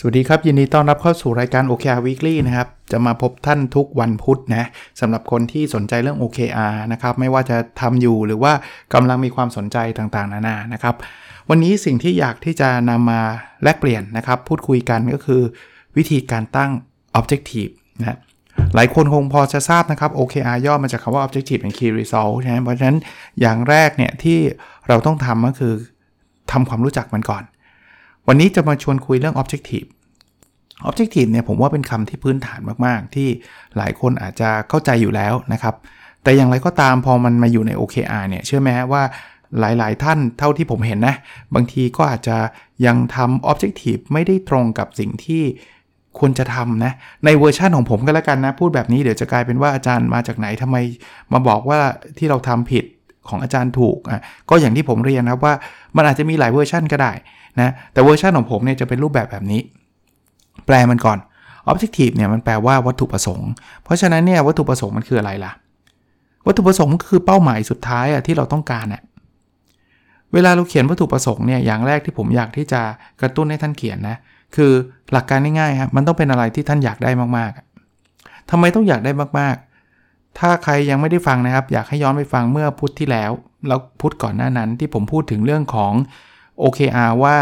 สวัสดีครับ ยินดีต้อนรับเข้าสู่รายการ OKR Weekly นะครับ จะมาพบท่านทุกวันพุธนะสำหรับคนที่สนใจเรื่อง OKR นะครับ ไม่ว่าจะทำอยู่หรือว่ากำลังมีความสนใจต่างๆ นานานะครับ วันนี้สิ่งที่อยากที่จะนำมาแลกเปลี่ยนนะครับ พูดคุยกันก็คือวิธีการตั้ง Objective นะหลายคนคงพอจะทราบนะครับ OKR ย่อมาจากคำว่า Objective and Key Result ใช่ไหมเพราะฉะนั้นอย่างแรกเนี่ยที่เราต้องทำก็คือทำความรู้จักมันก่อน วันนี้จะมาชวนคุยเรื่อง Objective Objective เนี่ยผมว่าเป็นคำที่พื้นฐานมากๆ ที่หลายคนอาจจะเข้าใจอยู่แล้วนะครับ แต่อย่างไรก็ตามพอมันมาอยู่ใน OKR เนี่ยเชื่อไหมว่าหลายๆ ท่านเท่าที่ผมเห็นนะ บางทีก็อาจจะยังทำ Objective ไม่ได้ตรงกับสิ่งที่ควรจะทำนะ ในเวอร์ชันของผมก็แล้วกันนะ พูดแบบนี้เดี๋ยวจะกลายเป็นว่าอาจารย์มาจากไหนทำไมมาบอกว่าที่เราทำผิดของอาจารย์ถูกอะก็อย่างที่ผมเรียนนะครับว่ามันอาจจะมีหลายเวอร์ชันก็ได้นะแต่เวอร์ชันของผมเนี่ยจะเป็นรูปแบบแบบนี้ แปลมันก่อน objective เนี่ยมันแปลว่าวัตถุประสงค์ เพราะฉะนั้นเนี่ยวัตถุประสงค์มันคืออะไรล่ะ วัตถุประสงค์ก็คือเป้าหมายสุดท้ายอะที่เราต้องการอะเวลาเราเขียนวัตถุประสงค์เนี่ยอย่างแรกที่ผมอยากที่จะกระตุ้นให้ท่านเขียนนะคือหลักการง่ายๆครับมันต้องเป็นอะไรที่ท่านอยากได้มากๆทำไมต้องอยากได้มากๆ ถ้าใครยังไม่ได้ฟังนะครับ อยากให้ย้อนไปฟังเมื่อพุธที่แล้ว แล้วพุธก่อนหน้านั้นที่ผมพูดถึงเรื่องของ OKR ว่า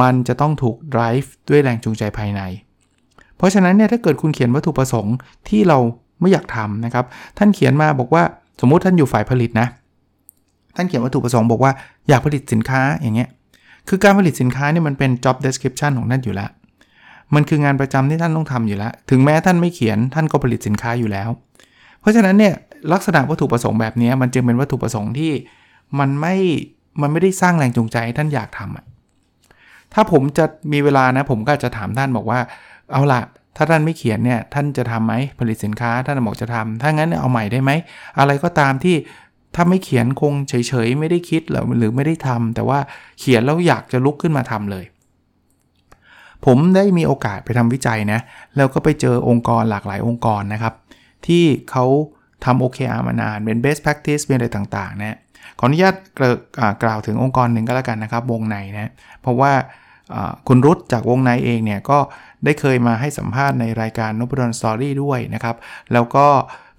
มันจะต้องถูก drive ด้วยแรงจูงใจภายใน เพราะฉะนั้นเนี่ยถ้าเกิดคุณเขียนวัตถุประสงค์ที่เราไม่อยากทำนะครับ ท่านเขียนมาบอกว่าสมมุติท่านอยู่ฝ่ายผลิตนะ ท่านเขียนวัตถุประสงค์บอกว่าอยากผลิตสินค้าอย่างเงี้ย คือการผลิตสินค้าเนี่ยมันเป็น job description ของท่านอยู่แล้ว มันคืองานประจำที่ท่านต้องทำอยู่แล้ว ถึงแม้ท่านไม่เขียนท่านก็ผลิตสินค้าอยู่แล้ว เพราะฉะนั้นเนี่ยลักษณะวัตถุประสงค์แบบนี้มันจึงเป็นวัตถุประสงค์ที่มันไม่ มันไม่ได้สร้างแรงจูงใจให้ท่านอยากทำอะ ถ้าผมจะมีเวลานะผมก็จะถามท่านบอกว่า เอาละถ้าท่านไม่เขียนเนี่ยท่านจะทํำไหมผลิตสินค้าท่านบอกจะทำถ้างั้นเอาใหม่ได้ไหมอะไรก็ตามที่ถ้าไม่เขียนคงเฉยๆ ไม่ได้คิดหรือหรือไม่ได้ทำแต่ว่าเขียนแล้วอยากจะลุกขึ้นมาทำเลย ผมได้มีโอกาสไปทำวิจัยนะแล้วก็ไปเจอองค์กรหลากหลายองค์กรนะครับ ที่เขาทำ OKR มานานเป็น best practice เป็นอะไรต่างๆนะ ขออนุญาตกล่าวถึงองค์กรหนึ่งก็แล้วกันนะครับ วงในนะเพราะว่าคุณรุตจากวงในเองเนี่ยก็ได้เคยมาให้สัมภาษณ์ในรายการนบดอนสตอรี่ด้วยนะครับ แล้วก็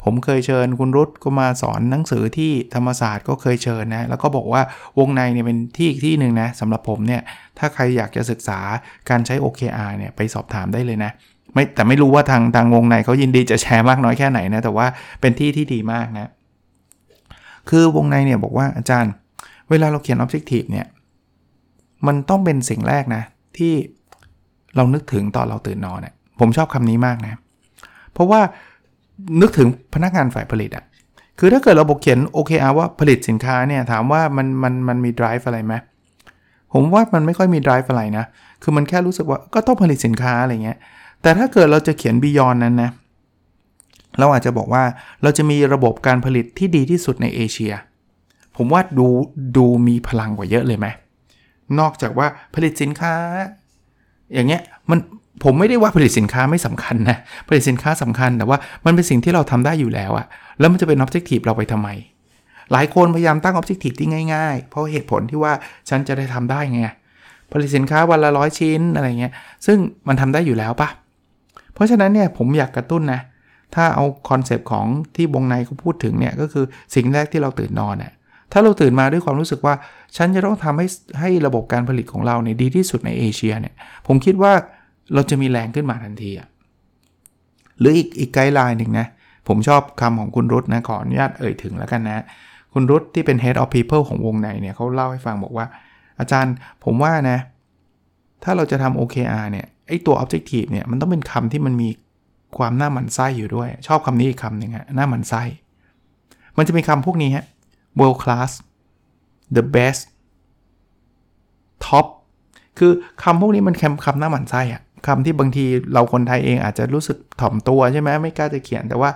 ผมเคยเชิญคุณรุตก็มาสอนหนังสือที่ธรรมศาสตร์ก็เคยเชิญนะ แล้วก็บอกว่าวงในเนี่ยเป็นที่อีกที่หนึ่งนะสำหรับผมเนี่ย ถ้าใครอยากจะศึกษาการใช้ OKR เนี่ยไปสอบถามได้เลยนะไม่แต่ไม่รู้ว่าทางทางวงในเขายินดีจะแชร์มากน้อยแค่ไหนนะ แต่ว่าเป็นที่ที่ดีมากนะ คือวงในเนี่ยบอกว่าอาจารย์เวลาเราเขียน Objective เนี่ย มันต้องเป็นสิ่งแรกนะ ที่เรานึกถึงตอนเราตื่นนอนเนี่ยผมชอบคำนี้มากนะ เพราะว่านึกถึงพนักงานฝ่ายผลิตอะคือถ้าเกิดเราบอกเขียน OKR ว่าผลิตสินค้าเนี่ยถามว่ามันมันมันมี drive อะไรไหมผมว่ามันไม่ค่อยมี drive อะไรนะ คือมันแค่รู้สึกว่าก็ต้องผลิตสินค้าอะไรเงี้ย แต่ถ้าเกิดเราจะเขียน beyond นั้นนะ เราอาจจะบอกว่าเราจะมีระบบการผลิตที่ดีที่สุดในเอเชีย ผมว่าดูดูมีพลังกว่าเยอะเลยไหมนอกจากว่าผลิตสินค้า อย่างเงี้ยมันผมไม่ได้ว่าผลิตสินค้าไม่สำคัญนะผลิตสินค้าสำคัญแต่ว่ามันเป็นสิ่งที่เราทำได้อยู่แล้วอะแล้วมันจะเป็นออบเจกตีฟเราไปทำไม หลายคนพยายามตั้ง objective ที่ง่ายๆ เพราะเหตุผลที่ว่าฉันจะได้ทำได้ไงผลิตสินค้าวันละร้อยชิ้นอะไรเงี้ยซึ่งมันทำได้อยู่แล้วปะเพราะฉะนั้นเนี่ยผมอยากกระตุ้นนะ ถ้าเอา concept ของที่วงในเขาพูดถึงเนี่ยก็คือสิ่งแรกที่เราตื่นนอนเนี่ยถ้าเราตื่นมาด้วยความรู้สึกว่า ฉันจะต้องทำให้ให้ระบบการผลิตของเราเนี่ยดีที่สุดในเอเชียเนี่ยผมคิดว่าเราจะมีแรงขึ้นมาทันทีอะหรืออีกอีกไกด์ไลน์หนึ่งนะ ผมชอบคำของคุณรุตนะขออนุญาตเอ่ยถึงแล้วกันนะ คุณรุตที่เป็น head of people ของวงในเนี่ยเขาเล่าให้ฟังบอกว่า อาจารย์ผมว่านะ ถ้าเราจะทำ OKR เนี่ยไอตัว objective เนี่ยมันต้องเป็นคำที่มันมี ความหน้าหมันไส้อยู่ด้วย ชอบคำนี้อีกคำหนึ่งฮะหน้าหมันไส้ มันจะมีคำพวกนี้ฮะ world class the best top คือคำพวกนี้มันคำคำหน้าหมันไส้อะคำที่บางทีเราคนไทยเองอาจจะรู้สึกถ่อมตัวใช่ไหมไม่กล้าจะเขียนแต่ว่า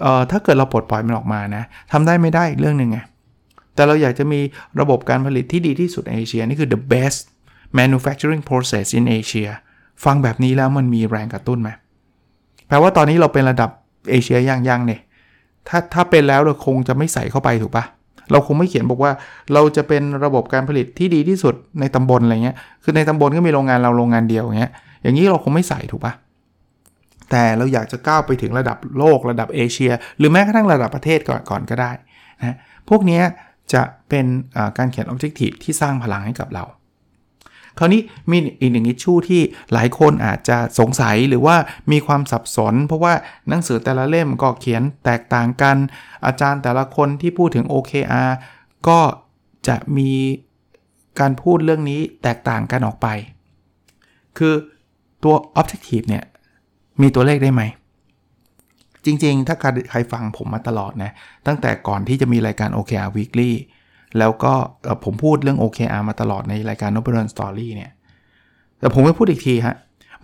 เอ่อถ้าเกิดเราปลดปล่อยมันออกมานะทำได้ไม่ได้อีกเรื่องหนึ่งไงแต่เราอยากจะมีระบบการผลิตที่ดีที่สุดในเอเชียนี่คือ the best manufacturing process in Asia ฟังแบบนี้แล้วมันมีแรงกระตุ้นไหม แปลว่าตอนนี้เราเป็นระดับเอเชียยังยังเนี่ยถ้าถ้าเป็นแล้วเราคงจะไม่ใส่เข้าไปถูกปะเราคงไม่เขียนบอกว่าเราจะเป็นระบบการผลิตที่ดีที่สุดในตำบลอะไรเงี้ย คือในตำบลก็มีโรงงานเราโรงงานเดียวอย่างเงี้ย อย่างนี้เราคงไม่ใส่ถูกปะแต่เราอยากจะก้าวไปถึงระดับโลกระดับเอเชีย หรือแม้กระทั่งระดับประเทศก่อนก่อนก็ได้นะ พวกนี้จะเป็นการเขียน Objective ที่สร้างพลังให้กับเรา คราวนี้มีอีกหนึ่งอิชชูที่หลายคนอาจจะสงสัยหรือว่ามีความสับสน เพราะว่าหนังสือแต่ละเล่มก็เขียนแตกต่างกัน อาจารย์แต่ละคนที่พูดถึง OKR ก็จะมีการพูดเรื่องนี้แตกต่างกันออกไป คือตัว Objective เนี่ย มีตัวเลขได้ไหม จริงๆ ถ้าใครฟังผมมาตลอดนะ ตั้งแต่ก่อนที่จะมีรายการ OKR Weekly แล้วก็ผมพูดเรื่อง OKR มาตลอดในรายการ n o b e r u n Story เนี่ยแต่ผมไม่พูดอีกทีฮะ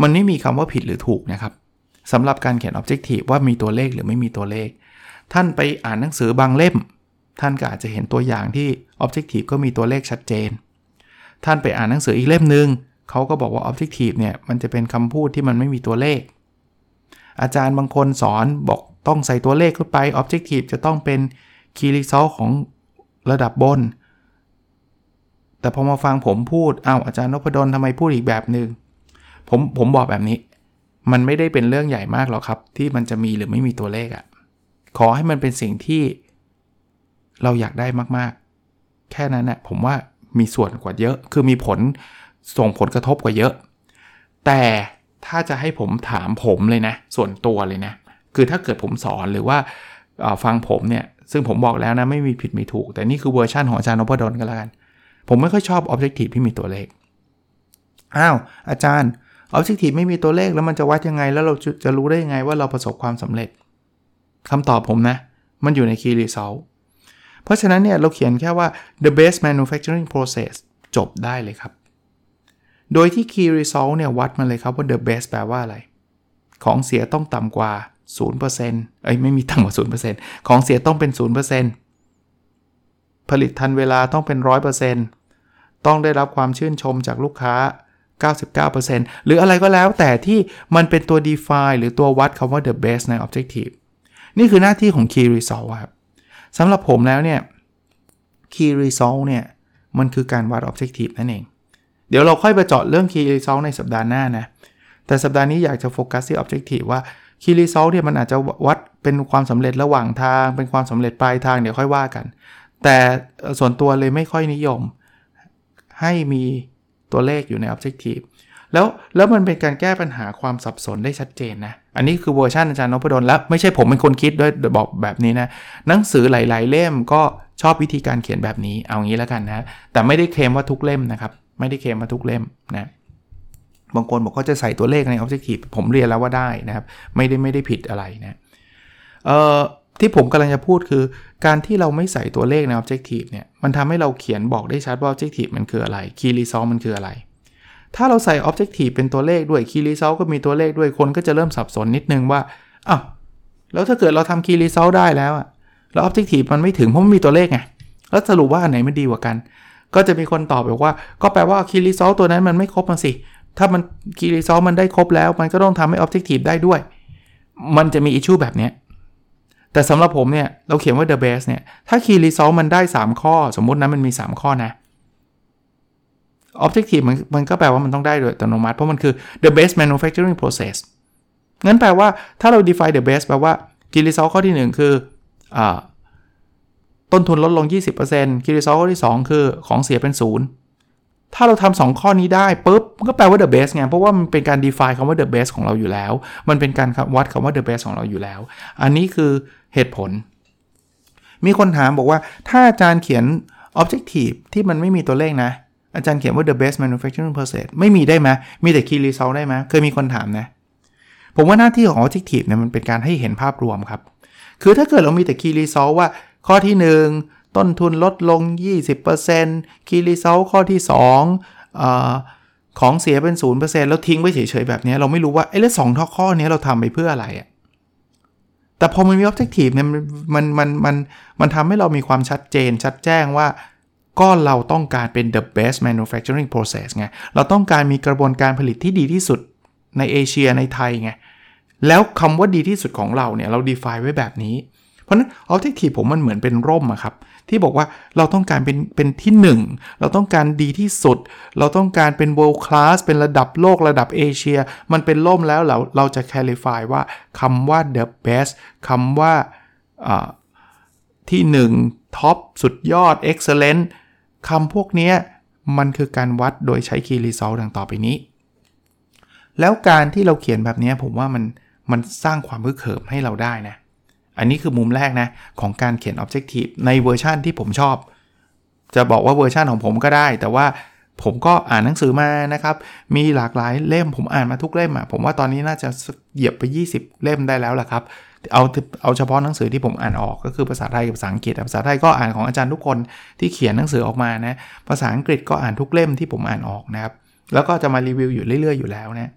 มันไม่มีคำว่าผิดหรือถูกนะครับสำหรับการเขียน Objective ว่ามีตัวเลขหรือไม่มีตัวเลข ท่านไปอ่านหนังสือบางเล่ม ท่านก็อาจจะเห็นตัวอย่างที่ Objective ก็มีตัวเลขชัดเจน ท่านไปอ่านหนังสืออีกเล่มหนึ่งเขาก็บอกว่า Objective เนี่ยมันจะเป็นคำพูดที่มันไม่มีตัวเลข อาจารย์บางคนสอนบอกต้องใส่ตัวเลขเข้าไป Objective จะต้องเป็น Key Result ของ ระดับบน แต่พอมาฟังผมพูดอ้าวอาจารย์นพดลทำไมพูดอีกแบบหนึง่งผมผมบอกแบบนี้ มันไม่ได้เป็นเรื่องใหญ่มากหรอกครับ ที่มันจะมีหรือไม่มีตัวเลขอะ่ะขอให้มันเป็นสิ่งที่เราอยากได้มากๆ แค่นั้นนะ่ะผมว่ามีส่วนกว่าเยอะ คือมีผลส่งผลกระทบกว่าเยอะ แต่ถ้าจะให้ผมถามผมเลยนะ ส่วนตัวเลยนะ คือถ้าเกิดผมสอนหรือว่าฟังผมเนี่ย ซึ่งผมบอกแล้วนะไม่มีผิดมีถูก แต่นี่คือเวอร์ชันของอาจารย์นพดลก็แล้วกัน ผมไม่ค่อยชอบ Objective ที่มีตัวเลข อ้าวอาจารย์ Objective ไม่มีตัวเลขแล้วมันจะวัดยังไง แล้วเราจะรู้ได้ยังไงว่าเราประสบความสำเร็จคำตอบผมนะ มันอยู่ใน Key Result เพราะฉะนั้นเนี่ยเราเขียนแค่ว่า the best manufacturing process จบได้เลยครับ โดยที่ key result เนี่ยวัดมาเลยครับว่า the best แปลว่าอะไร ของเสียต้องต่ำกว่า 0%เปอร์เซ็นต์ไม่มีต่ำกว่า0%ของเสียต้องเป็น0%ผลิตทันเวลาต้องเป็น100%ต้องได้รับความชื่นชมจากลูกค้า 99%หรืออะไรก็แล้วแต่ที่มันเป็นตัว define หรือตัววัดคำว่า the best ใน objective นี่คือหน้าที่ของ key result ครับสำหรับผมแล้วเนี่ย key result เนี่ยมันคือการวัด objective นั่นเอง เดี๋ยวเราค่อยไปเจาะเรื่อง Key Result ในสัปดาห์หน้านะ แต่สัปดาห์นี้อยากจะโฟกัสที่ Objective ว่า Key Result เนี่ยมันอาจจะวัดเป็นความสำเร็จระหว่างทาง เป็นความสำเร็จปลายทางเดี๋ยวค่อยว่ากัน แต่ส่วนตัวเลยไม่ค่อยนิยม ให้มีตัวเลขอยู่ใน Objective แล้วแล้วมันเป็นการแก้ปัญหาความสับสนได้ชัดเจนนะ อันนี้คือเวอร์ชันอาจารย์นพดลแล้วไม่ใช่ผมเป็นคนคิดด้วยบอกแบบนี้นะหนังสือหลาย ๆ เล่มก็ชอบวิธีการเขียนแบบนี้เอางี้แล้วกันนะแต่ไม่ได้เคลมว่าทุกเล่มนะครับ ไม่ได้เคลมมาทุกเล่มนะ บางคนบอกก็จะใส่ตัวเลขใน Objective ผมเรียนแล้วว่าได้นะครับ ไม่ได้ไม่ได้ผิดอะไรนะเอ่อที่ผมกำลังจะพูดคือ การที่เราไม่ใส่ตัวเลขใน Objective เนี่ยมันทำให้เราเขียนบอกได้ชัดว่า Objective มันคืออะไร Key Result มันคืออะไร ถ้าเราใส่ Objective เป็นตัวเลขด้วย Key Result ก็มีตัวเลขด้วยคนก็จะเริ่มสับสนนิดนึงว่าอ้าวแล้วถ้าเกิดเราทำ Key Result ได้แล้วอะแล้ว Objective มันไม่ถึงเพราะมันมีตัวเลขไงแล้วสรุปว่าอันไหนมันดีกว่ากัน ก็จะมีคนตอบบอกว่า ก็แปลว่าคีรีซอตัวนั้นมันไม่ครบมันสิ ถ้ามันคีรีซอลมันได้ครบแล้ว มันก็ต้องทำให้ออบเจกตีฟได้ด้วย มันจะมีอิชชูแบบนี้ แต่สำหรับผมเนี่ย เราเขียนว่า the best เนี่ย ถ้าคีรีซอลมันได้ 3 ข้อ สมมุตินะมันมี 3 ข้อนะ objective มันมันก็แปลว่ามันต้องได้โดยอัตโนมัติ เพราะมันคือ the best manufacturing process งั้นแปลว่าถ้าเรา define the best แปลว่า key result ข้อที่ 1 คืออ่าต้นทุนลดลง 20%คีรีซอลข้อที่ 2 คือของเสียเป็นศูนย์ถ้าเราทำ2ข้อนี้ได้ปุ๊บ ก็แปลว่า the best ไง เพราะว่ามันเป็นการ define คำว่า the best ของเราอยู่แล้ว มันเป็นการวัดคำว่า the best ของเราอยู่แล้ว อันนี้คือเหตุผล มีคนถามบอกว่า ถ้าอาจารย์เขียน objective ที่มันไม่มีตัวเลขนะ อาจารย์เขียนว่า the best manufacturing process ไม่มีได้ไหมมีแต่ key result ได้ไหมเคยมีคนถามนะ ผมว่าหน้าที่ของ objective เนี่ยมันเป็นการให้เห็นภาพรวมครับ คือถ้าเกิดเรามีแต่ key result ว่า ข้อที่ 1 ต้นทุนลดลง 20%คีรีเซลข้อที่2อ ของเสียเป็น 0%แล้วทิ้งไว้เฉยๆ แบบนี้เราไม่รู้ว่าไอ้เรื่องสองท่อข้อนี้เราทำไปเพื่ออะไรอะแต่พอมันมี objective เนี่ยมันมันมันมันมันทำให้เรามีความชัดเจน ชัดแจ้งว่าก็เราต้องการเป็น the best manufacturing process ไง เราต้องการมีกระบวนการผลิตที่ดีที่สุดในเอเชียในไทยไง แล้วคำว่าดีที่สุดของเราเนี่ย เรา define ไว้แบบนี้ เพราะนั้น objective ผมมันเหมือนเป็นร่มอะครับที่บอกว่าเราต้องการเป็นเป็นที่ 1 เราต้องการดีที่สุด เราต้องการเป็น world class เป็นระดับโลกระดับเอเชีย มันเป็นร่มแล้วเราเราจะ clarify ว่าคำว่า the best คำว่าที่ 1 top สุดยอด excellent คำพวกนี้มันคือการวัดโดยใช้ key result ดังต่อไปนี้ แล้วการที่เราเขียนแบบนี้ผมว่ามันมันสร้างความฮึกเหิมให้เราได้นะ อันนี้คือมุมแรกนะของการเขียน objective ในเวอร์ชั่นที่ผมชอบ จะบอกว่าเวอร์ชั่นของผมก็ได้ แต่ว่าผมก็อ่านหนังสือมานะครับ มีหลากหลายเล่มผมอ่านมาทุกเล่มอะ่ะผมว่าตอนนี้น่าจะเหยียบไป 20 เล่มได้แล้วแหละครับ เอาเอาเฉพาะหนังสือที่ผมอ่านออกก็คือภาษาไทยกับภาษาอังกฤษภาษาไทยก็อ่านของอาจารย์ทุกคนที่เขียนหนังสือออกมานะภาษาอังกฤษก็อ่านทุกเล่มที่ผมอ่านออกนะครับแล้วก็จะมารีวิวอยู่เรื่อยๆอยู่แล้วนะ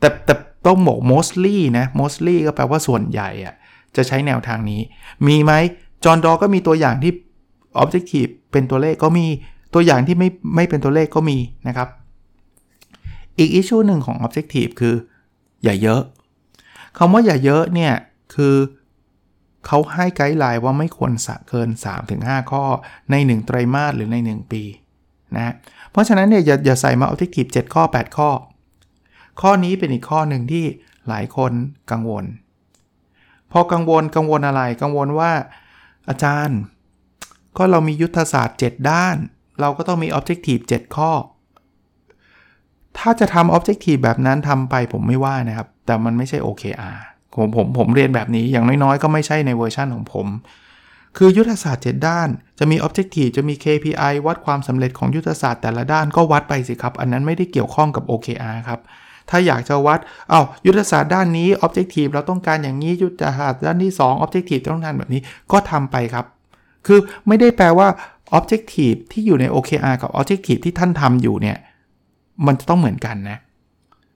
แต่แต่ต้องบอก mostly นะ mostly ก็แปลว่าส่วนใหญ่อะ จะใช้แนวทางนี้ มีไหมจอห์นดอก็มีตัวอย่างที่ objective เป็นตัวเลขก็มีตัวอย่างที่ไม่ไม่เป็นตัวเลขก็มีนะครับ อีกอิชชูหนึ่งของ objective คือ อย่าเยอะคำว่าอย่าเยอะเนี่ยคือเขาให้ไกด์ไลน์ว่าไม่ควรสะเกิน 3-5 ข้อใน 1 ไตรมาสหรือใน 1 ปีนะเพราะฉะนั้นเนี่ยอย่าอย่าใส่มาเอาที่กีบ7ข้อ 8 ข้อ ข้อนี้เป็นอีกข้อหนึ่งที่หลายคนกังวล พอกังวลกังวลอะไรกังวลว่า อาจารย์ ก็เรามียุทธศาสตร์ 7 ด้าน เราก็ต้องมี Objective 7 ข้อ ถ้าจะทำ Objective แบบนั้นทำไปผมไม่ว่านะครับ แต่มันไม่ใช่ OKR ผมผมผมเรียนแบบนี้อย่างน้อยๆ ก็ไม่ใช่ในเวอร์ชั่นของผม คือยุทธศาสตร์ 7 ด้าน จะมี Objective จะมี KPI วัดความสำเร็จของยุทธศาสตร์แต่ละด้านก็วัดไปสิครับ อันนั้นไม่ได้เกี่ยวข้องกับ OKR ครับ ถ้าอยากจะวัดเอ้าายุทธศาสตร์ด้านนี้ Objective เราต้องการอย่างนี้ยุทธศาสตร์ด้านที่ 2 Objective ต้องการแบบนี้ก็ทำไปครับ คือไม่ได้แปลว่า Objective ที่อยู่ใน OKR กับ Objective ที่ท่านทำอยู่เนี่ยมันจะต้องเหมือนกันนะ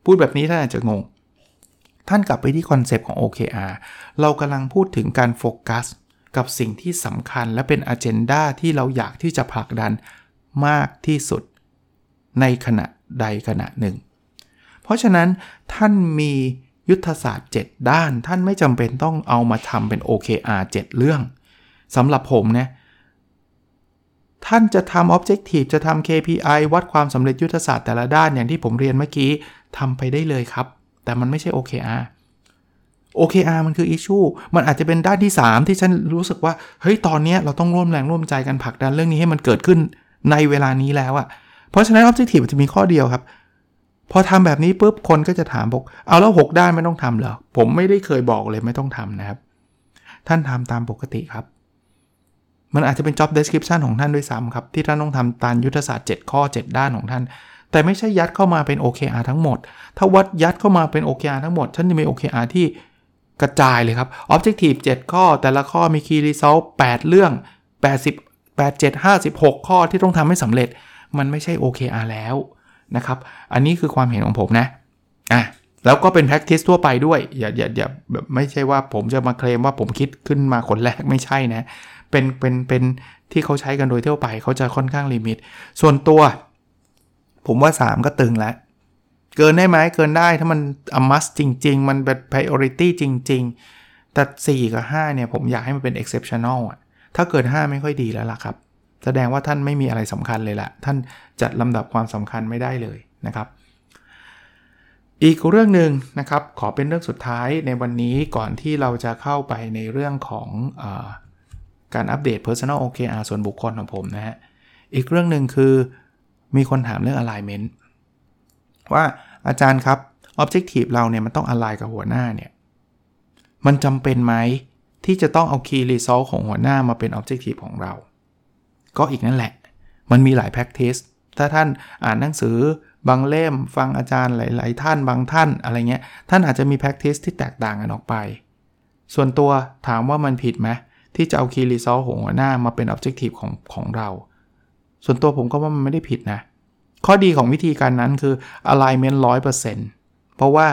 พูดแบบนี้ท่านอาจจะงง ท่านกลับไปที่ concept ของ OKR เรากำลังพูดถึงการโฟกัสกับสิ่งที่สำคัญและเป็นอ g e n d a ที่เราอยากที่จะผลักดันมากที่สุดในขณะใดขณะหนึ่ง เพราะฉะนั้นท่านมียุทธศาสตร์ 7 ด้าน ท่านไม่จำเป็นต้องเอามาทำเป็น OKR 7 เรื่องสำหรับผมนะท่านจะทำ Objective จะทำ KPI วัดความสำเร็จยุทธศาสตร์แต่ละด้านอย่างที่ผมเรียนเมื่อกี้ทำไปได้เลยครับ แต่มันไม่ใช่ OKR OKR มันคือ issue มันอาจจะเป็นด้านที่ 3 ที่ฉันรู้สึกว่า เฮ้ย ตอนนี้เราต้องร่วมแรงร่วมใจกันผลักดันเรื่องนี้ให้มันเกิดขึ้นในเวลานี้แล้วอะเพราะฉะนั้น objective จะมีข้อเดียวครับ พอทำแบบนี้ปุ๊บคนก็จะถามบอกเอาแล้ว 6 ด้านไม่ต้องทำเหรอผมไม่ได้เคยบอกเลยไม่ต้องทำนะครับ ท่านทำตามปกติครับ มันอาจจะเป็น job description ของท่านด้วยซ้ำครับที่ท่านต้องทำตามยุทธศาสตร์ 7 ข้อ 7 ด้านของท่าน แต่ไม่ใช่ยัดเข้ามาเป็น OKR ทั้งหมด ถ้าวัดยัดเข้ามาเป็น OKR ทั้งหมดฉันจะมี OKR ที่กระจายเลยครับ Objective 7 ข้อ แต่ละข้อมี Key Result 8 เรื่อง 80 8 7 56 ข้อที่ต้องทำให้สำเร็จ มันไม่ใช่ OKR แล้ว นะครับ อันนี้คือความเห็นของผมนะอะแล้วก็เป็น practice ทั่วไปด้วย อย่าอย่าอย่าแบบไม่ใช่ว่าผมจะมาเคลมว่าผมคิดขึ้นมาคนแรกไม่ใช่นะ เป็นเป็นเป็นที่เขาใช้กันโดยทั่วไปเขาจะค่อนข้างลิมิต ส่วนตัว ผมว่า 3 ก็ตึงแล้วเกินได้ไหมเกินได้ถ้ามันอมัสจริง ๆ มันเป็น priority จริง ๆ แต่ 4 กับ 5 เนี่ย ผมอยากให้มันเป็น exceptional อะถ้าเกิด5ไม่ค่อยดีแล้วล่ะครับ แสดงว่าท่านไม่มีอะไรสำคัญเลยละท่านจัดลำดับความสำคัญไม่ได้เลยนะครับ อีกเรื่องหนึ่งนะครับ ขอเป็นเรื่องสุดท้ายในวันนี้ก่อนที่เราจะเข้าไปในเรื่องของอการอัปเดต personal OKR ส่วนบุคคลของผมนะฮะอีกเรื่องหนึ่งคือมีคนถามเรื่อง alignment ว่าอาจารย์ครับ objective เราเนี่ยมันต้อง align กับหัวหน้าเนี่ย มันจำเป็นไหมที่จะต้องเอา key result ของหัวหน้ามาเป็น objective ของเรา ก็อีกนั่นแหละ มันมีหลาย practice ถ้าท่านอ่านหนังสือบางเล่มฟังอาจารย์หลาย ๆ ท่านบางท่านอะไรเงี้ย ท่านอาจจะมี practice ที่แตกต่างกันออกไป ส่วนตัวถามว่ามันผิดไหมที่จะเอา key result ของหัวหน้ามาเป็น objective ของของเรา ส่วนตัวผมก็ว่ามันไม่ได้ผิดนะ ข้อดีของวิธีการนั้นคือ alignment 100%เพราะว่า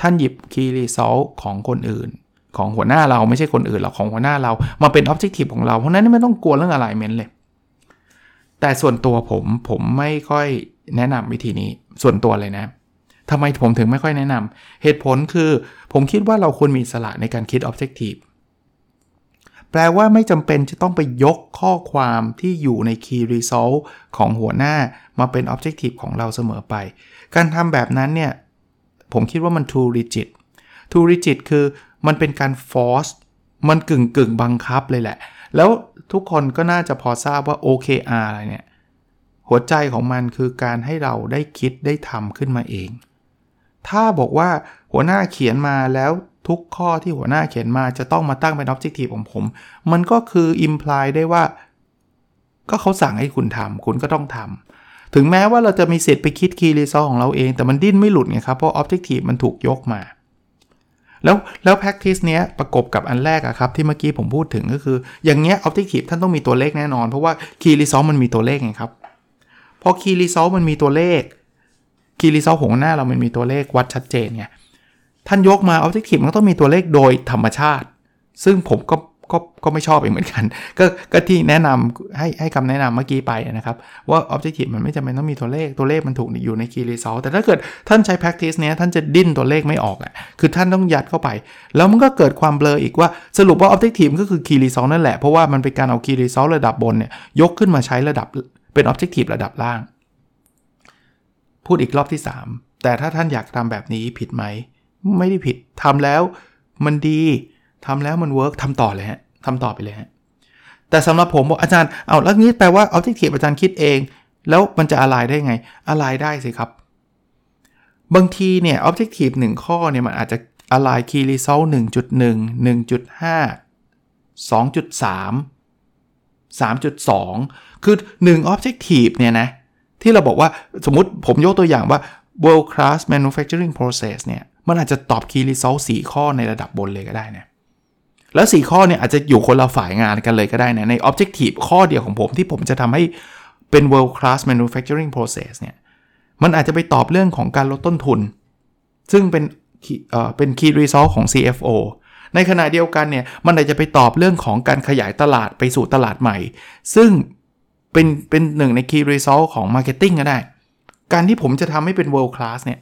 ท่านหยิบ key result ของคนอื่น ของหัวหน้าเราไม่ใช่คนอื่นหรอกของหัวหน้าเรามาเป็น objective ของเรา เพราะนั้นไม่ต้องกลัวเรื่อง alignment เลย แต่ส่วนตัวผมผมไม่ค่อยแนะนำวิธีนี้ส่วนตัวเลยนะทำไมผมถึงไม่ค่อยแนะนำเหตุผลคือ ผมคิดว่าเราควรมีสละในการคิด Objective แปลว่าไม่จำเป็นจะต้องไปยกข้อความที่อยู่ใน Key Result ของหัวหน้ามาเป็น Objective ของเราเสมอไป การทำแบบนั้นเนี่ย ผมคิดว่ามัน too rigid too rigid คือมันเป็นการ force มันกึ่งกึ่งบังคับเลยแหละ แล้วทุกคนก็น่าจะพอทราบว่า OKR อะไรเนี่ย หัวใจของมันคือการให้เราได้คิดได้ทำขึ้นมาเอง ถ้าบอกว่าหัวหน้าเขียนมาแล้วทุกข้อที่หัวหน้าเขียนมาจะต้องมาตั้งเป็น objective ของผม มันก็คือ imply ได้ว่า ก็เขาสั่งให้คุณทำคุณก็ต้องทำถึงแม้ว่าเราจะมีสิทธิ์ไปคิด key result ของเราเอง แต่มันดิ้นไม่หลุดไงครับ เพราะ objective มันถูกยกมา แล้วแล้ว practice เนี้ยประกบกับอันแรกอะครับที่เมื่อกี้ผมพูดถึงก็คือ อย่างเงี้ย objective ท่านต้องมีตัวเลขแน่นอน เพราะว่า key result มันมีตัวเลขไงครับ พอ key result มันมีตัวเลข key result ของหน้าเรามันมีตัวเลขวัดชัดเจนไงท่านยกมา Objective มันต้องมีตัวเลขโดยธรรมชาติ ซึ่งผมก็ ก็ก็ไม่ชอบเองเหมือนกัน ก็ก็ที่แนะนำให้ให้คำแนะนำเมื่อกี้ไปนะครับ ว่า Objective มันไม่จำเป็นต้องมีตัวเลขตัวเลขมันถูกอยู่ใน Key Result แต่ถ้าเกิดท่านใช้ practice เนี้ยท่านจะดิ้นตัวเลขไม่ออกอะคือท่านต้องยัดเข้าไป แล้วมันก็เกิดความเบลออีกว่าสรุปว่า Objective ก็คือ Key Result นั่นแหละ เพราะว่ามันเป็นการเอา Key Result ระดับบนเนี่ยยกขึ้นมาใช้ระดับเป็น Objective ระดับล่าง พูดอีกรอบที่ 3 แต่ถ้าท่านอยากทำแบบนี้ผิดไหมไม่ได้ผิดทำแล้วมันดี ทำแล้วมัน work ทำต่อเลยฮะทำต่อไปเลยฮะแต่สำหรับผมบอกอาจารย์เอาแล้วนี้แปลว่า Objective อาจารย์คิดเอง แล้วมันจะอะไรได้ไง อะไรได้สิครับ บางทีเนี่ย Objective 1 ข้อเนี่ยมันอาจจะอะไร Key Result 1.1 1.5 2.3 3.2 คือ 1 Objective เนี่ยนะ ที่เราบอกว่าสมมติผมยกตัวอย่างว่า world class manufacturing process เนี่ย มันอาจจะตอบ key result 4 ข้อในระดับบนเลยก็ได้นะ แล้ว 4 ข้อเนี่ยอาจจะอยู่คนละฝ่ายงานกันเลยก็ได้นะใน objective ข้อเดียวของผมที่ผมจะทำให้เป็น world class manufacturing process เนี่ยมันอาจจะไปตอบเรื่องของการลดต้นทุน ซึ่งเป็นเอ่อเป็น key result ของ CFO ในขณะเดียวกันเนี่ยมันอาจจะไปตอบเรื่องของการขยายตลาดไปสู่ตลาดใหม่ ซึ่งเป็นเป็นหนึ่งใน key result ของ marketing ก็ได้ การที่ผมจะทำให้เป็น world class เนี่ย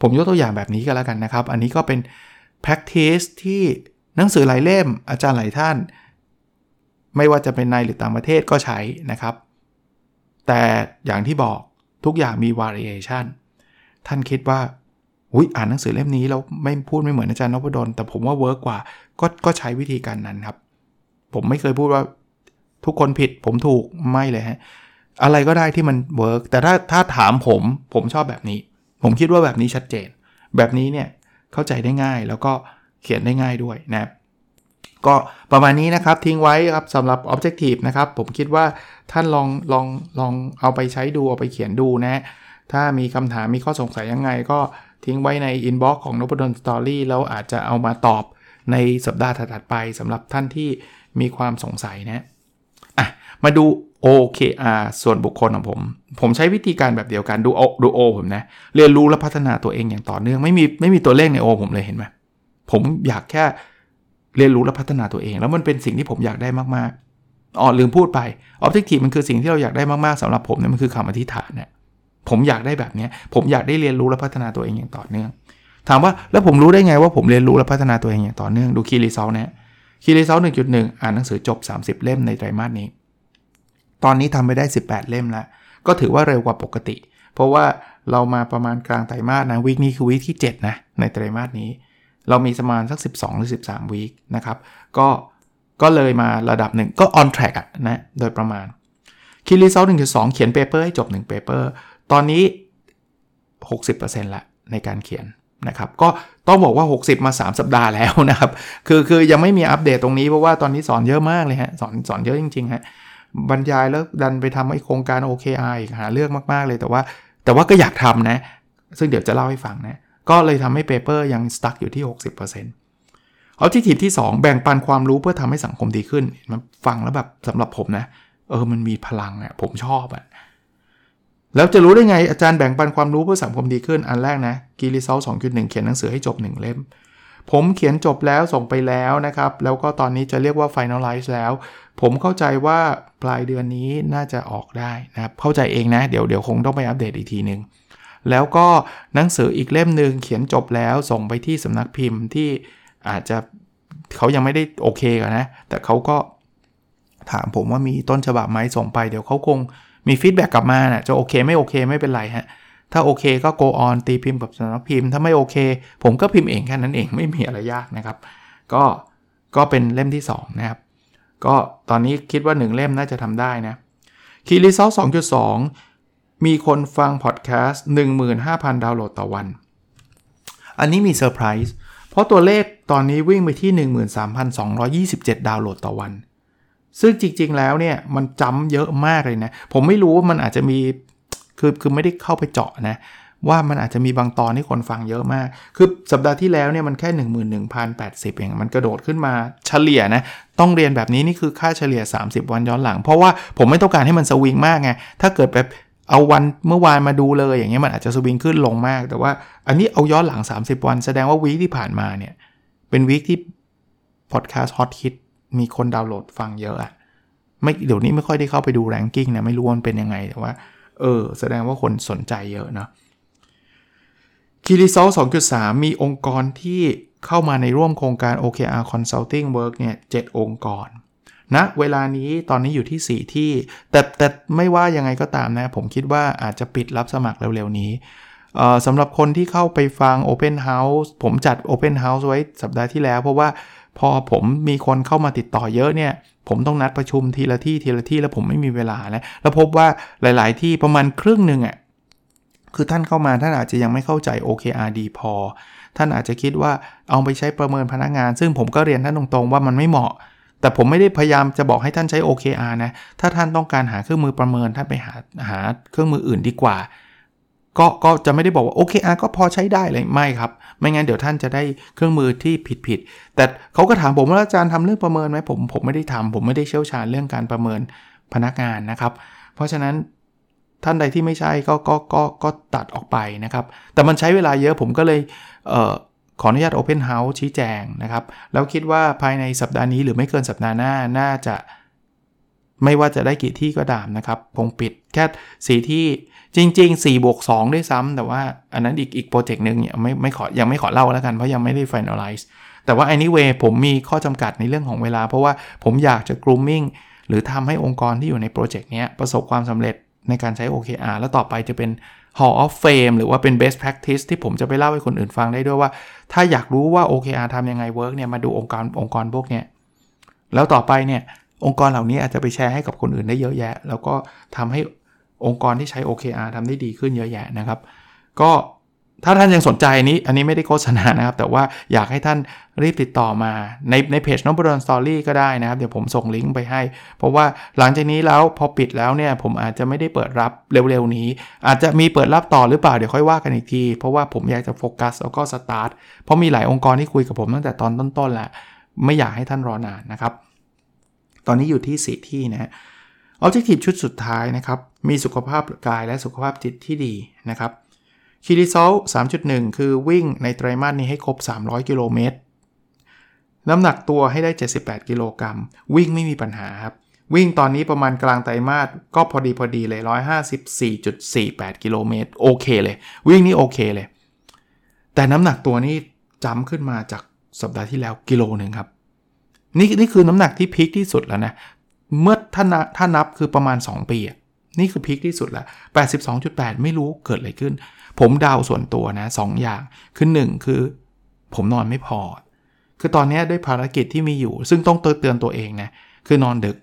ผมยกตัวอย่างแบบนี้ก็แล้วกันนะครับ อันนี้ก็เป็น practice ที่ หนังสือหลายเล่มอาจารย์หลายท่าน ไม่ว่าจะเป็นในหรือต่างประเทศก็ใช้นะครับ แต่อย่างที่บอกทุกอย่างมี variation ท่านคิดว่าอุ๊ยอ่านหนังสือเล่มนี้แล้วไม่พูดไม่เหมือนอาจารย์นพดลแต่ผมว่า work กว่าก็ก็ใช้วิธีการนั้นครับ ผมไม่เคยพูดว่าทุกคนผิดผมถูกไม่เลยฮะอะไรก็ได้ที่มัน work แต่ถ้าถ้าถามผมผมชอบแบบนี้ ผมคิดว่าแบบนี้ชัดเจน แบบนี้เนี่ยเข้าใจได้ง่ายแล้วก็ เขียนได้ง่ายด้วยนะก็ประมาณนี้นะครับทิ้งไว้ครับสำหรับ Objective นะครับ ผมคิดว่าท่านลองลองลองเอาไปใช้ดู เอาไปเขียนดูนะ ถ้ามีคำถามมีข้อสงสัยยังไง ก็ทิ้งไว้ใน Inbox ของนพดลสตอรี่แล้วอาจจะเอามาตอบในสัปดาห์ถัดไปสำหรับท่านที่มีความสงสัยนะอะมาดู OKR ส่วนบุคคลของผม ผมใช้วิธีการแบบเดียวกันดูโอดูโอผมนะ เรียนรู้และพัฒนาตัวเองอย่างต่อเนื่องไม่มีไม่มีตัวเลขในโอผมเลยเห็นไหม ผมอยากแค่เรียนรู้และพัฒนาตัวเอง แล้วมันเป็นสิ่งที่ผมอยากได้มากๆอ๋อลืมพูดไป Objective มันคือสิ่งที่เราอยากได้มากๆสำหรับผมเนี่ยมันคือคำอธิษฐานเนี่ยผมอยากได้แบบนี้ผมอยากได้เรียนรู้และพัฒนาตัวเองอย่างต่อเนื่อง ถามว่าแล้วผมรู้ได้ไงว่าผมเรียนรู้และพัฒนาตัวเองอย่างต่อเนื่องดูคีรีเซลเนี่ยคีรีเซลหนึ่งจุดหนึ่งอ่านหนังสือจบ 30 เล่มในไตรมาสนี้ ตอนนี้ทำไปได้ 18 เล่มแล้วก็ถือว่าเร็วกว่าปกติ เพราะว่าเรามาประมาณกลางไตรมาสนะ week นี้คือ week ที่ 7 นะ ในไตรมาสนี้ เรามีประมาณสัก 12 หรือ 13 week นะครับก็ก็เลยมาระดับหนึ่งก็ on track อะนะโดยประมาณ Key Result 1.2เขียน paper ให้จบ1 paper ตอนนี้ 60%ละในการเขียนนะครับก็ต้องบอกว่า 60 มา 3 สัปดาห์แล้วนะครับ คือคือยังไม่มีอัปเดตตรงนี้ เพราะว่าตอนนี้สอนเยอะมากเลยฮะสอนสอนเยอะจริงๆฮะบรรยายแล้วดันไปทำไอ้โครงการ OKR อีกหาเรื่องมากๆเลยแต่ว่า แต่ว่าก็อยากทำนะ ซึ่งเดี๋ยวจะเล่าให้ฟังนะ ก็เลยทำให้เปเปอร์ยังสตั๊กอยู่ที่ 60%เอาที่ทีที่ 2 แบ่งปันความรู้เพื่อทำให้สังคมดีขึ้น มันฟังแล้วแบบสำหรับผมนะ เออมันมีพลังอะ่ะผมชอบอะ่ะแล้วจะรู้ได้ไงอาจารย์แบ่งปันความรู้เพื่อสังคมดีขึ้นอันแรกนะกีรีเซลสองจุดหนึ่งเขียนหนังสือให้จบ 1 เล่ม ผมเขียนจบแล้วส่งไปแล้วนะครับ แล้วก็ตอนนี้จะเรียกว่า finalize แล้ว ผมเข้าใจว่าปลายเดือนนี้น่าจะออกได้นะครับเข้าใจเองนะ เดี๋ยวเดี๋ยวคงต้องไปอัปเดตอีกทีหนึ่ง แล้วก็หนังสืออีกเล่มหนึ่งเขียนจบแล้วส่งไปที่สำนักพิมพ์ที่อาจจะเขายังไม่ได้โอเคกันนะ แต่เขาก็ถามผมว่ามีต้นฉบับไหมส่งไปเดี๋ยวเขาคงมี feedback กลับมานะจะโอเคไม่โอเคไม่เป็นไรฮะ ถ้าโอเคก็ go on ตีพิมพ์กับสำนักพิมพ์ ถ้าไม่โอเค ผมก็พิมพ์เองแค่นั้นเองไม่มีอะไรยากนะครับ ก็ก็เป็นเล่มที่ 2 นะครับ ก็ตอนนี้คิดว่า 1 เล่มน่าจะทำได้นะ Key Result 2.2 มีคนฟังพอดแคสต์15,000 ดาวน์โหลดต่อวัน อันนี้มีเซอร์ไพรส์ เพราะตัวเลขตอนนี้วิ่งไปที่ 13,227 ดาวน์โหลดต่อวัน ซึ่งจริงๆแล้วเนี่ยมันจำเยอะมากเลยนะ ผมไม่รู้ว่ามันอาจจะมี คือคือไม่ได้เข้าไปเจาะนะ ว่ามันอาจจะมีบางตอนที่คนฟังเยอะมาก คือสัปดาห์ที่แล้วเนี่ยมันแค่ 11,080 เอง มันกระโดดขึ้นมาเฉลี่ยนะต้องเรียนแบบนี้นี่คือค่าเฉลี่ย 30 วันย้อนหลัง เพราะว่าผมไม่ต้องการให้มันสวิงมากไง ถ้าเกิดแบบ เอาวันเมื่อวานมาดูเลยอย่างเงี้ยมันอาจจะสวิงขึ้นลงมาก แต่ว่าอันนี้เอาย้อนหลัง 30 วันแสดงว่าวีคที่ผ่านมาเนี่ย เป็นวีคที่พอดแคสต์ฮอตฮิตมีคนดาวน์โหลดฟังเยอะอะไม่เดี๋ยวนี้ไม่ค่อยได้เข้าไปดูแรงกิ้งนะไม่รู้มันเป็นยังไงแต่ว่าเออ แสดงว่าคนสนใจเยอะนะคีรีโซล2.3 มีองค์กรที่เข้ามาในร่วมโครงการ OKR Consulting Work เนี่ย7องค์กร ณนะเวลานี้ตอนนี้อยู่ที่ 4 ที่ แต่แต่ไม่ว่ายังไงก็ตามนะ ผมคิดว่าอาจจะปิดรับสมัครเร็วๆนี้สำหรับคนที่เข้าไปฟัง Open House ผมจัด Open House ไว้สัปดาห์ที่แล้ว เพราะว่าพอผมมีคนเข้ามาติดต่อเยอะเนี่ย ผมต้องนัดประชุมทีละที่ทีละที่แล้วผมไม่มีเวลาแล้วแล้วพบว่าหลาย ๆ ที่ประมาณครึ่งหนึ่งอะ่ะคือท่านเข้ามาท่านอาจจะยังไม่เข้าใจ OKR ดีพอ ท่านอาจจะคิดว่าเอาไปใช้ประเมินพนักงาน ซึ่งผมก็เรียนท่านตรง ๆ ว่ามันไม่เหมาะ แต่ผมไม่ได้พยายามจะบอกให้ท่านใช้ OKR นะ ถ้าท่านต้องการหาเครื่องมือประเมินท่านไปหาหาเครื่องมืออื่นดีกว่า ก็ก็จะไม่ได้บอกว่า OKR ก็พอใช้ได้เลยไม่ครับ ไม่งั้นเดี๋ยวท่านจะได้เครื่องมือที่ผิดผิดแต่เขาก็ถามผมว่าอาจารย์ทำเรื่องประเมินไหมผมผมไม่ได้ทำผมไม่ได้เชี่ยวชาญเรื่องการประเมินพนักงานนะครับ เพราะฉะนั้นท่านใดที่ไม่ใช่ก็ก็ก็ก็ตัดออกไปนะครับ แต่มันใช้เวลาเยอะผมก็เลยเออ ขออนุญาต Open House ชี้แจงนะครับ แล้วคิดว่าภายในสัปดาห์นี้หรือไม่เกินสัปดาห์หน้าน่าจะไม่ว่าจะได้กี่ที่ก็ตามนะครับคงปิดแค่สีที่จริง ๆ4บวก2ด้วยซ้ำแต่ว่าอันนั้นอีกอีกโปรเจกต์หนึ่งเนี่ยไม่ไม่ขอยังไม่ขอเล่าแล้วกัน เพราะยังไม่ได้ finalize แต่ว่า anyway ผมมีข้อจำกัดในเรื่องของเวลา เพราะว่าผมอยากจะ grooming หรือทำให้องค์กรที่อยู่ในโปรเจกต์นี้ประสบความสำเร็จในการใช้ OKR แล้วต่อไปจะเป็น Hall of Fame หรือว่าเป็น best practice ที่ผมจะไปเล่าให้คนอื่นฟังได้ด้วยว่า ถ้าอยากรู้ว่า OKR ทำยังไง work เนี่ยมาดูองค์กรองค์กรพวกเนี้ยแล้วต่อไปเนี่ยองค์กรเหล่านี้อาจจะไปแชร์ให้กับคนอื่นได้เยอะแยะ แล้วก็ทำให้องค์กรที่ใช้ OKR ทำได้ดีขึ้นเยอะแยะนะครับ ก็ ถ้าท่านยังสนใจนี้ อันนี้ไม่ได้โฆษณานะครับ แต่ว่าอยากให้ท่านรีบติดต่อมาในในเพจ Nopadol's Story ก็ได้นะครับ เดี๋ยวผมส่งลิงก์ไปให้ เพราะว่าหลังจากนี้แล้วพอปิดแล้วเนี่ย ผมอาจจะไม่ได้เปิดรับเร็วๆนี้ อาจจะมีเปิดรับต่อหรือเปล่า เดี๋ยวค่อยว่ากันอีกที เพราะว่าผมอยากจะโฟกัสแล้วก็สตาร์ท เพราะมีหลายองค์กรที่คุยกับผมตั้งแต่ตอนต้นๆแหละไม่อยากให้ท่านรอนานนะครับ ตอนนี้อยู่ที่ 4 ที่นะฮะ Objective ชุดสุดท้ายนะครับ มีสุขภาพกายและสุขภาพจิตที่ดีนะครับ คีรีโซล3.1 คือวิ่งในไตรมาสนี้ให้ครบ 300 กิโลเมตร น้ำหนักตัวให้ได้ 78 กิโลกรัม วิ่งไม่มีปัญหาครับ วิ่งตอนนี้ประมาณกลางไตรมาสก็พอดีพอดีเลย 154.48 กิโลเมตร โอเคเลย วิ่งนี่โอเคเลย แต่น้ำหนักตัวนี้จำขึ้นมาจากสัปดาห์ที่แล้วกิโลหนึ่งครับ นี่นี่คือน้ำหนักที่พีคที่สุดแล้วนะ เมื่อถ้าถ้านับคือประมาณ 2 ปี นี่คือพีคที่สุดล้ว82.8 ไม่รู้เกิดอะไรขึ้น ผมเดาส่วนตัวนะสองอย่าง คือหนึ่งคือ ผมนอนไม่พอ คือตอนนี้ด้วยภารกิจที่มีอยู่ ซึ่งต้องเตือนตัวเองนะ คือนอนดึก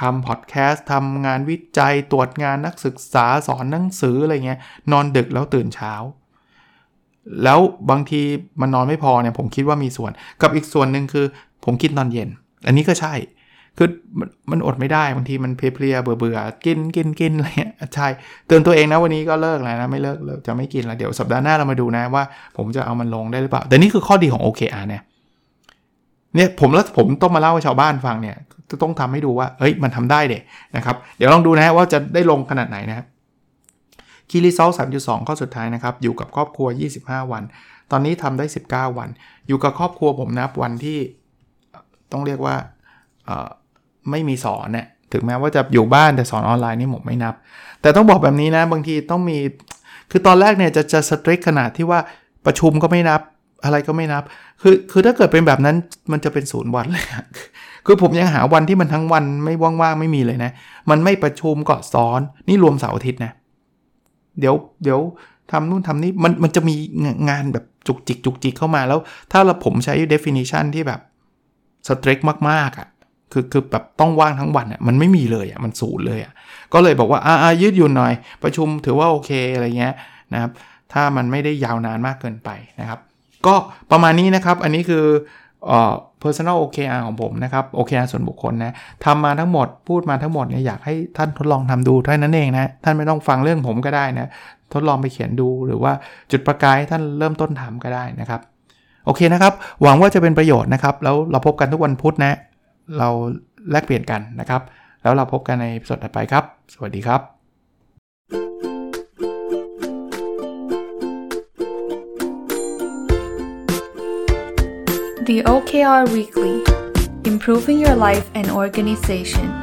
ทำพอดแคสต์ทำงานวิจัยตรวจงานนักศึกษาสอนหนังสืออะไรเงี้ย นอนดึกแล้วตื่นเช้า แล้วบางทีมันนอนไม่พอเนี่ยผมคิดว่ามีส่วน กับอีกส่วนหนึ่งคือ ผมกิดนอนเย็น อันนี้ก็ใช่ คือมันอดไม่ได้บางทีมันเพลียเบื่อเบื่อกินกินกินอะไรเงี้ยใช่เตือนตัวเองนะวันนี้ก็เลิกแล้วนะไม่เลิกเลยจะไม่กินแล้วเดี๋ยวสัปดาห์หน้าเรามาดูนะว่า ผมจะเอามันลงได้หรือเปล่า แต่นี่คือข้อดีของ OKR เนี่ยเนี่ยผมแล้วผมต้องมาเล่าให้ชาวบ้านฟังเนี่ยจะต้องทำให้ดูว่าเฮ้ยมันทำได้เด็นะครับ เดี๋ยวลองดูนะว่าจะได้ลงขนาดไหนนะครับคีรีเซลสามจุดสองข้อสุดท้ายนะครับ อยู่กับครอบครัว 25 วัน ตอนนี้ทำได้ 19 วัน อยู่กับครอบครัวผมนับวันที่ต้องเรียกว่า ไม่มีสอนเนี่ยถึงแม้ว่าจะอยู่บ้านแต่สอนออนไลน์นี่ผมไม่นับ แต่ต้องบอกแบบนี้นะ บางทีต้องมี คือตอนแรกเนี่ยจะจะสตริกขนาดที่ว่าประชุมก็ไม่นับอะไรก็ไม่นับ คือคือถ้าเกิดเป็นแบบนั้นมันจะเป็นศูนย์วันเลยคือผมยังหาวันที่มันทั้งวันไม่ว่างๆไม่มีเลยนะ มันไม่ประชุมก็สอนนี่รวมเสาร์อาทิตย์นะ เดี๋ยวเดี๋ยวทำนู่นทำนี่มันมันจะมีงานแบบจุกจิกจุกจิกเข้ามาแล้ว ถ้าเราผมใช้ definition ที่แบบสตริกมากๆอะ่ะ คือคือแบบต้องว่างทั้งวันอะมันไม่มีเลยอะมันศูนย์เลยอะก็เลยบอกว่าอ่ายืดหยุ่นหน่อย ประชุมถือว่าโอเคอะไรเงี้ยนะครับ ถ้ามันไม่ได้ยาวนานมากเกินไปนะครับ ก็ประมาณนี้นะครับ อันนี้คือเอ่อ personal OKR ของผมนะครับ OKR ส่วนบุคคลนะทำมาทั้งหมดพูดมาทั้งหมดเนี่ยอยากให้ท่านทดลองทำดูเท่านั้นเองนะ ท่านไม่ต้องฟังเรื่องผมก็ได้นะ ทดลองไปเขียนดูหรือว่าจุดประกายท่านเริ่มต้นทำก็ได้นะครับ โอเคนะครับ หวังว่าจะเป็นประโยชน์นะครับ แล้วเราพบกันทุกวันพุธนะ เราแลกเปลี่ยนกันนะครับ แล้วเราพบกันในสดถัดไปครับ สวัสดีครับ The OKR Weekly Improving Your Life and Organization